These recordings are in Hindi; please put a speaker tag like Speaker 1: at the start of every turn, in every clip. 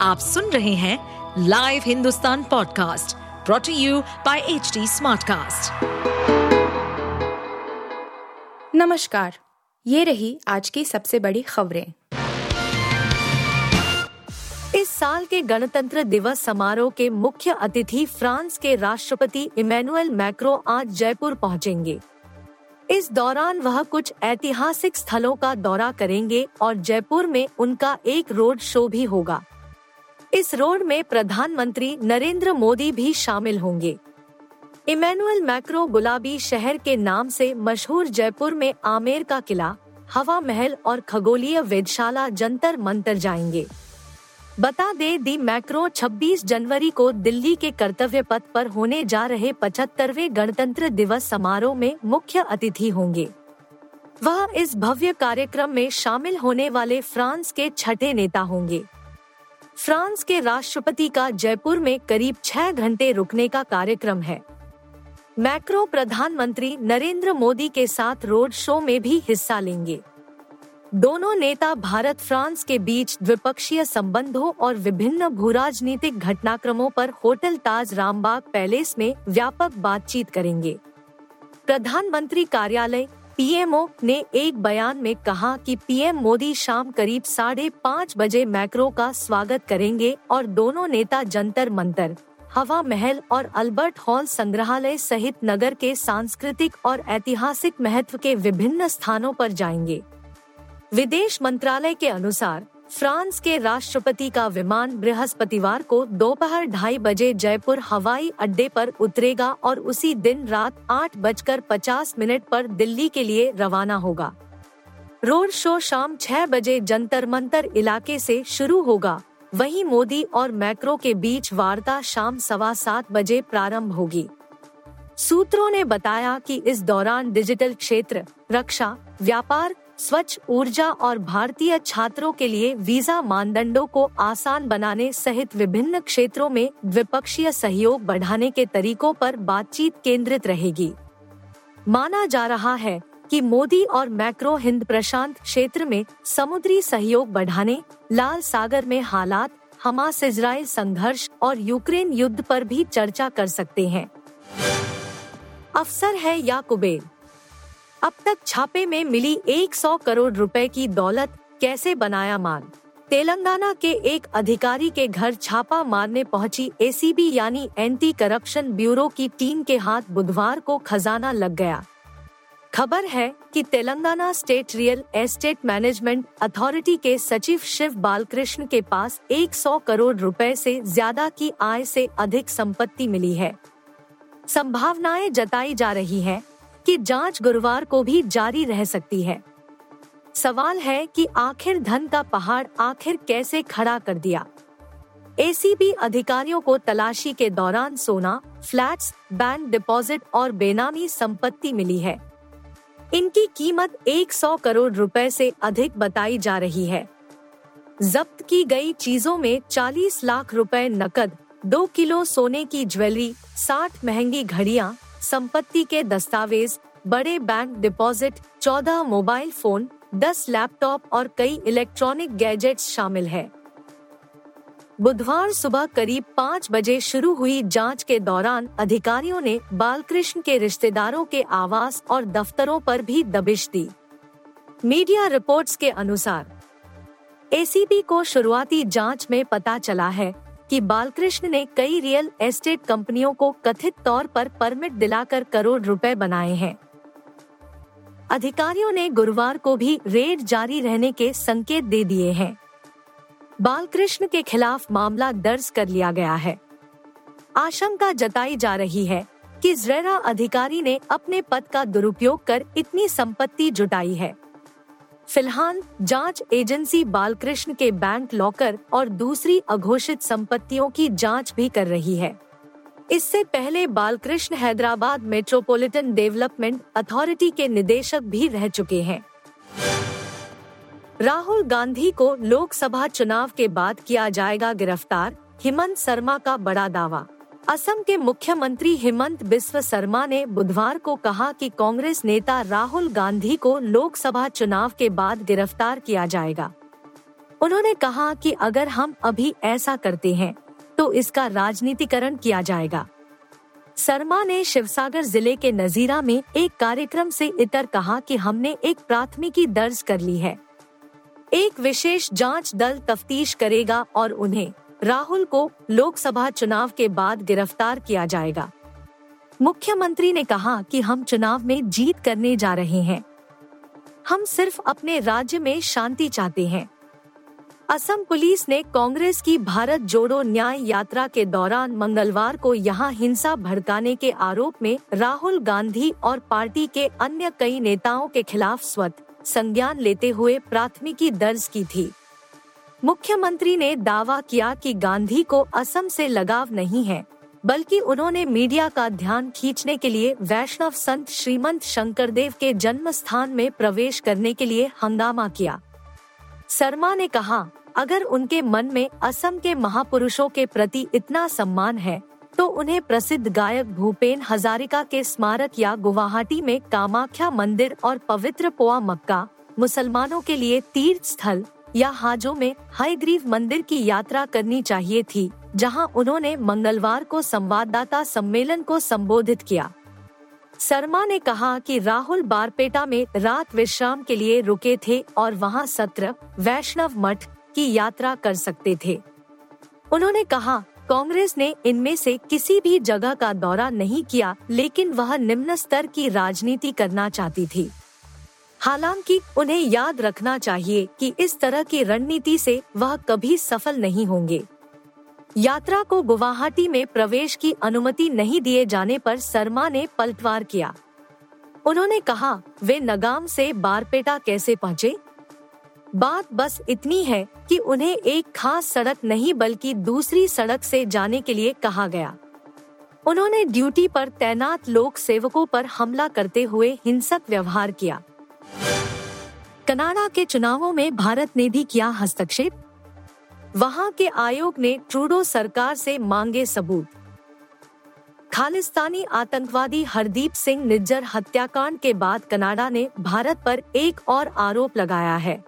Speaker 1: आप सुन रहे हैं live Hindustan podcast brought to you by H Smartcast.
Speaker 2: नमस्कार, ये रही आज की सबसे बड़ी खबरें। इस साल के गणतंत्र दिवस समारोह के मुख्य अतिथि फ्रांस के राष्ट्रपति इमैनुअल मैक्रो आज जयपुर पहुँचेंगे। इस दौरान वह कुछ ऐतिहासिक स्थलों का दौरा करेंगे और जयपुर में उनका एक रोड शो भी होगा। इस रोड में प्रधानमंत्री नरेंद्र मोदी भी शामिल होंगे। इमैनुअल मैक्रो गुलाबी शहर के नाम से मशहूर जयपुर में आमेर का किला, हवा महल और खगोलीय वेदशाला जंतर मंतर जाएँगे। बता दे, दी मैक्रो 26 जनवरी को दिल्ली के कर्तव्य पथ पर होने जा रहे पचहत्तरवे गणतंत्र दिवस समारोह में मुख्य अतिथि होंगे। वह इस भव्य कार्यक्रम में शामिल होने वाले फ्रांस के छठे नेता होंगे। फ्रांस के राष्ट्रपति का जयपुर में करीब छह घंटे रुकने का कार्यक्रम है। मैक्रो प्रधानमंत्री नरेंद्र मोदी के साथ रोड शो में भी हिस्सा लेंगे। दोनों नेता भारत फ्रांस के बीच द्विपक्षीय संबंधों और विभिन्न भूराजनीतिक घटनाक्रमों पर होटल ताज रामबाग पैलेस में व्यापक बातचीत करेंगे। प्रधानमंत्री कार्यालय पीएमओ ने एक बयान में कहा कि पीएम मोदी शाम करीब साढ़े पाँच बजे मैक्रो का स्वागत करेंगे और दोनों नेता जंतर मंतर, हवा महल और अल्बर्ट हॉल संग्रहालय सहित नगर के सांस्कृतिक और ऐतिहासिक महत्व के विभिन्न स्थानों पर जाएँगे। विदेश मंत्रालय के अनुसार फ्रांस के राष्ट्रपति का विमान बृहस्पतिवार को दोपहर ढाई बजे जयपुर हवाई अड्डे पर उतरेगा और उसी दिन रात आठ बजकर पचास मिनट पर दिल्ली के लिए रवाना होगा। रोड शो शाम छह बजे जंतर मंतर इलाके से शुरू होगा। वहीं मोदी और मैक्रो के बीच वार्ता शाम सवा सात बजे प्रारंभ होगी। सूत्रों ने बताया कि इस दौरान डिजिटल क्षेत्र, रक्षा, व्यापार स्वच्छ ऊर्जा और भारतीय छात्रों के लिए वीज़ा मानदंडों को आसान बनाने सहित विभिन्न क्षेत्रों में द्विपक्षीय सहयोग बढ़ाने के तरीकों पर बातचीत केंद्रित रहेगी। माना जा रहा है कि मोदी और मैक्रो हिंद प्रशांत क्षेत्र में समुद्री सहयोग बढ़ाने, लाल सागर में हालात, हमास इसराइल संघर्ष और यूक्रेन युद्ध पर भी चर्चा कर सकते हैं। अफसर है या कुबेर अब तक छापे में मिली 100 करोड़ रुपए की दौलत कैसे बनाया माल तेलंगाना के एक अधिकारी के घर छापा मारने पहुँची एसीबी यानी एंटी करप्शन ब्यूरो की टीम के हाथ बुधवार को खजाना लग गया। खबर है कि Telangana state real estate management authority के सचिव शिव बालकृष्ण के पास 100 करोड़ रुपए से ज़्यादा की आय से अधिक संपत्ति मिली है। संभावनाएँ जताई जा रही है। कि जाँच गुरुवार को भी जारी रह सकती है। सवाल है कि आखिर धन का पहाड़ आखिर कैसे खड़ा कर दिया? एसीबी अधिकारियों को तलाशी के दौरान सोना फ्लैट्स, बैंक डिपॉजिट और बेनामी संपत्ति मिली है। इनकी कीमत 100 करोड़ रुपए से अधिक बताई जा रही है। जब्त की गई चीज़ों में 40 लाख रुपए नकद दो किलो सोने की ज्वेलरी 60 महँगी घड़ियाँ संपत्ति के दस्तावेज़, बड़े bank deposit 14 mobile phone 10 laptop और कई इलेक्ट्रॉनिक गैजेट्स शामिल है। बुधवार सुबह करीब पाँच बजे शुरू हुई जाँच के दौरान अधिकारियों ने बालकृष्ण के रिश्तेदारों के आवास और दफ्तरों पर भी दबिश दी। मीडिया रिपोर्ट्स के अनुसार एसीबी को शुरुआती जाँच में पता चला है कि बालकृष्ण ने कई रियल एस्टेट कंपनियों को कथित तौर पर परमिट दिलाकर करोड़ रुपए बनाए हैं। अधिकारियों ने गुरुवार को भी रेड जारी रहने के संकेत दे दिए हैं। बालकृष्ण के खिलाफ मामला दर्ज कर लिया गया है। आशंका जताई जा रही है कि जरेरा अधिकारी ने अपने पद का दुरुपयोग कर इतनी संपत्ति जुटाई है। फ़िलहाल, जाँच एजेंसी बालकृष्ण के बैंक लॉकर और दूसरी अघोषित संपत्तियों की जाँच भी कर रही है। इससे पहले Balakrishna Hyderabad metropolitan development authority के निदेशक भी रह चुके हैं। राहुल गांधी को लोकसभा चुनाव के बाद किया जाएगा गिरफ़्तार, हिमंत शर्मा का बड़ा दावा। असम के मुख्यमंत्री हेमंत बिस्व शर्मा ने बुधवार को कहा कि कांग्रेस नेता राहुल गांधी को लोकसभा चुनाव के बाद गिरफ़्तार किया जाएगा। उन्होंने कहा कि अगर हम अभी ऐसा करते हैं तो इसका राजनीतिकरण किया जाएगा। शर्मा ने शिवसागर ज़िले के नजीरा में एक कार्यक्रम से इतर कहा कि हमने एक प्राथमिकी दर्ज कर ली है। एक विशेष जाँच दल तफ्तीश करेगा और उन्हें राहुल को लोकसभा चुनाव के बाद गिरफ़्तार किया जाएगा। मुख्यमंत्री ने कहा कि हम चुनाव में जीत करने जा रहे हैं। हम सिर्फ़ अपने राज्य में शांति चाहते हैं। असम पुलिस ने कांग्रेस की भारत जोड़ो न्याय यात्रा के दौरान मंगलवार को यहाँ हिंसा भड़काने के आरोप में राहुल गांधी और पार्टी के अन्य कई नेताओं के खिलाफ स्वत संज्ञान लेते हुए प्राथमिकी दर्ज की थी। मुख्यमंत्री ने दावा किया कि गांधी को असम से लगाव नहीं है, बल्कि उन्होंने मीडिया का ध्यान खींचने के लिए वैष्णव संत श्रीमंत शंकरदेव के जन्म स्थान में प्रवेश करने के लिए हंगामा किया। शर्मा ने कहा, अगर उनके मन में असम के महापुरुषों के प्रति इतना सम्मान है तो उन्हें प्रसिद्ध गायक भूपेन हजारिका के स्मारक या गुवाहाटी में कामाख्या मंदिर और पवित्र पोआ मक्का, मुसलमानों के लिए तीर्थ स्थल या हाजो में हयग्रीव मंदिर की यात्रा करनी चाहिए थी, जहाँ उन्होंने मंगलवार को संवाददाता सम्मेलन को संबोधित किया। शर्मा ने कहा कि राहुल बारपेटा में रात विश्राम के लिए रुके थे और वहाँ सत्र, वैष्णव मठ की यात्रा कर सकते थे। उन्होंने कहा, कांग्रेस ने इनमें से किसी भी जगह का दौरा नहीं किया, लेकिन वह निम्न स्तर की राजनीति करना चाहती थी। हालाँकि उन्हें याद रखना चाहिए कि इस तरह की रणनीति से वह कभी सफल नहीं होंगे। यात्रा को गुवाहाटी में प्रवेश की अनुमति नहीं दिए जाने पर शर्मा ने पलटवार किया। उन्होंने कहा, वे नगाम से बारपेटा कैसे पहुँचे? बात बस इतनी है कि उन्हें एक खास सड़क नहीं बल्कि दूसरी सड़क से जाने के लिए कहा गया। उन्होंने ड्यूटी पर तैनात लोक सेवकों पर हमला करते हुए हिंसक व्यवहार किया। कनाडा के चुनावों में भारत ने भी किया हस्तक्षेप। वहाँ के आयोग ने ट्रूडो सरकार से मांगे सबूत। खालिस्तानी आतंकवादी हरदीप सिंह निज्जर हत्याकांड के बाद कनाडा ने भारत पर एक और आरोप लगाया है।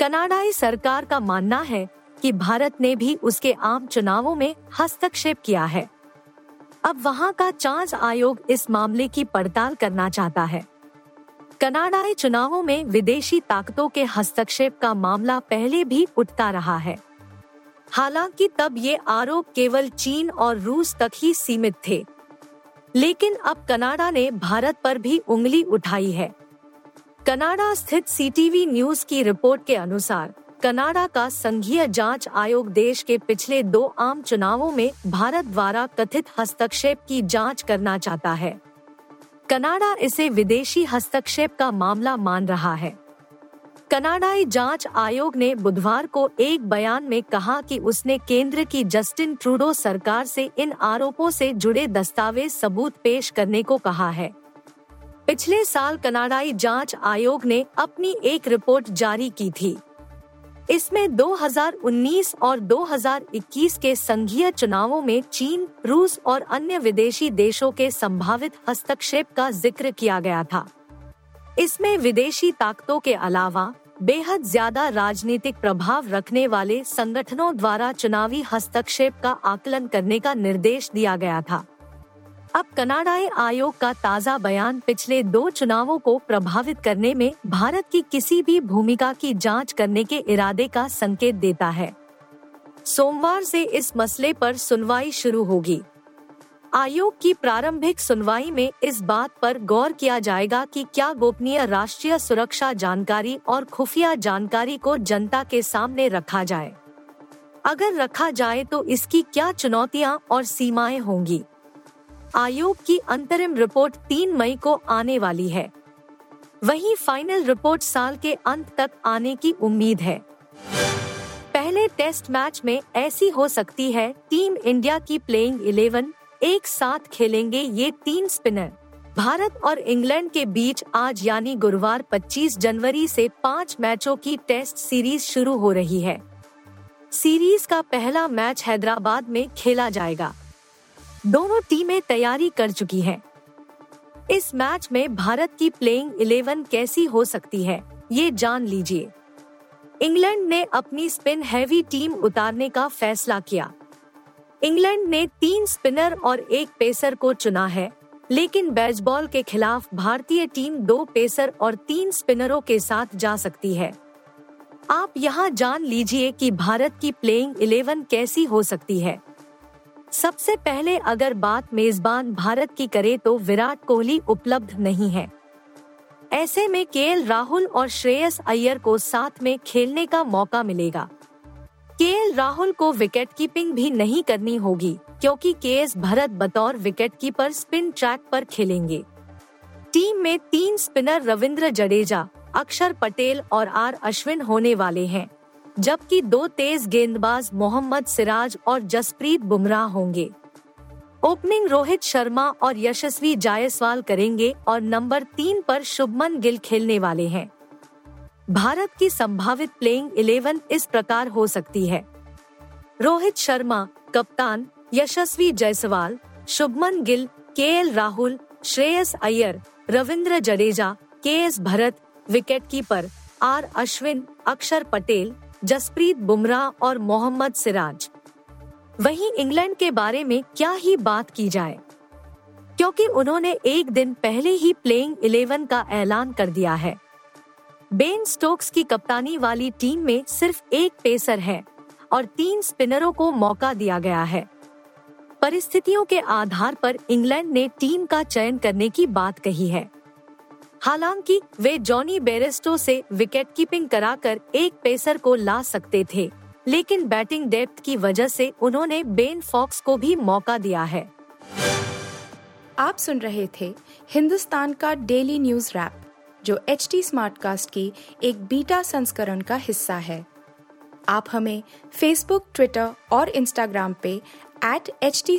Speaker 2: कनाडाई सरकार का मानना है कि भारत ने भी उसके आम चुनावों में हस्तक्षेप किया है। अब वहाँ का जाँच आयोग इस मामले की पड़ताल करना चाहता है। कनाडाई चुनावों में विदेशी ताकतों के हस्तक्षेप का मामला पहले भी उठता रहा है। हालाँकि तब ये आरोप केवल चीन और रूस तक ही सीमित थे। लेकिन अब कनाडा ने भारत पर भी उंगली उठाई है। कनाडा स्थित सीटीवी न्यूज़ की रिपोर्ट के अनुसार, कनाडा का संघीय जाँच आयोग देश के पिछले दो आम चुनावों में भारत द्वारा कथित हस्तक्षेप की जाँच करना चाहता है। कनाडा इसे विदेशी हस्तक्षेप का मामला मान रहा है। कनाडाई जाँच आयोग ने बुधवार को एक बयान में कहा कि उसने केंद्र की जस्टिन ट्रूडो सरकार से इन आरोपों से जुड़े दस्तावेज़ सबूत पेश करने को कहा है। पिछले साल कनाडाई जाँच आयोग ने अपनी एक रिपोर्ट जारी की थी। इसमें 2019 और 2021 के संघीय चुनावों में चीन, रूस और अन्य विदेशी देशों के संभावित हस्तक्षेप का ज़िक्र किया गया था। इसमें विदेशी ताकतों के अलावा, बेहद ज़्यादा राजनीतिक प्रभाव रखने वाले संगठनों द्वारा चुनावी हस्तक्षेप का आकलन करने का निर्देश दिया गया था। अब कनाडाई आयोग का ताज़ा बयान पिछले दो चुनावों को प्रभावित करने में भारत की किसी भी भूमिका की जाँच करने के इरादे का संकेत देता है। सोमवार से इस मसले पर सुनवाई शुरू होगी। आयोग की प्रारंभिक सुनवाई में इस बात पर गौर किया जाएगा कि क्या गोपनीय राष्ट्रीय सुरक्षा जानकारी और खुफिया जानकारी को जनता के सामने रखा जाए। अगर रखा जाए तो इसकी क्या चुनौतियाँ और सीमाएँ होंगी? आयोग की अंतरिम रिपोर्ट तीन मई को आने वाली है। वहीं फाइनल रिपोर्ट साल के अंत तक आने की उम्मीद है। पहले टेस्ट मैच में ऐसी हो सकती है, टीम इंडिया की प्लेइंग इलेवन एक साथ खेलेंगे ये तीन स्पिनर। भारत और इंग्लैंड के बीच आज यानी गुरुवार 25 जनवरी से पाँच मैचों की टेस्ट सीरीज़ शुरू हो रही है। सीरीज़ का पहला मैच हैदराबाद में खेला जाएगा। दोनों टीमें तैयारी कर चुकी हैं। इस मैच में भारत की प्लेइंग इलेवन कैसी हो सकती है, ये जान लीजिए। इंग्लैंड ने अपनी स्पिन हैवी टीम उतारने का फैसला किया। इंग्लैंड ने तीन स्पिनर और एक पेसर को चुना है, लेकिन बेसबॉल के खिलाफ भारतीय टीम दो पेसर और तीन स्पिनरों के साथ जा सकती है। आप यहाँ जान लीजिए कि भारत की प्लेइंग इलेवन कैसी हो सकती है। सबसे पहले अगर बात मेजबान भारत की करे तो विराट कोहली उपलब्ध नहीं है। ऐसे में के राहुल और श्रेयस अय्यर को साथ में खेलने का मौका मिलेगा। के राहुल को विकेट कीपिंग भी नहीं करनी होगी, क्योंकि के भरत बतौर विकेट कीपर स्पिन ट्रैक पर खेलेंगे। टीम में तीन स्पिनर रविंद्र जडेजा, अक्षर पटेल और आर अश्विन होने वाले हैं। जबकि दो तेज गेंदबाज मोहम्मद सिराज और जसप्रीत बुमराह होंगे। ओपनिंग रोहित शर्मा और यशस्वी जायसवाल करेंगे और नंबर तीन पर शुभमन गिल खेलने वाले हैं। भारत की संभावित प्लेइंग इलेवन इस प्रकार हो सकती है। रोहित शर्मा, कप्तान, यशस्वी Jaiswal, Shubman Gill, K L Rahul, Shreyas Iyer, Ravindra Jadeja, K S Bharat wicket keeper R Ashwin, Axar Patel Jasprit Bumrah और मोहम्मद सिराज। वहीं इंग्लैंड के बारे में क्या ही बात की जाए? क्योंकि उन्होंने एक दिन पहले ही प्लेइंग इलेवन का ऐलान कर दिया है। बेन स्टोक्स की कप्तानी वाली टीम में सिर्फ़ एक पेसर है और तीन स्पिनरों को मौका दिया गया है। परिस्थितियों के आधार पर इंग्लैंड ने टीम का चयन करने की बात कही है। हालाँकि, वे जॉनी बेरेस्टो से विकेट कीपिंग कराकर एक पेसर को ला सकते थे, लेकिन बैटिंग डेप्थ की वजह से उन्होंने बेन फॉक्स को भी मौका दिया है।
Speaker 3: आप सुन रहे थे हिंदुस्तान का डेली न्यूज़ रैप, जो एच टी स्मार्ट कास्ट की एक बीटा संस्करण का हिस्सा है। आप हमें फेसबुक ट्विटर और इंस्टाग्राम पे एट एच टी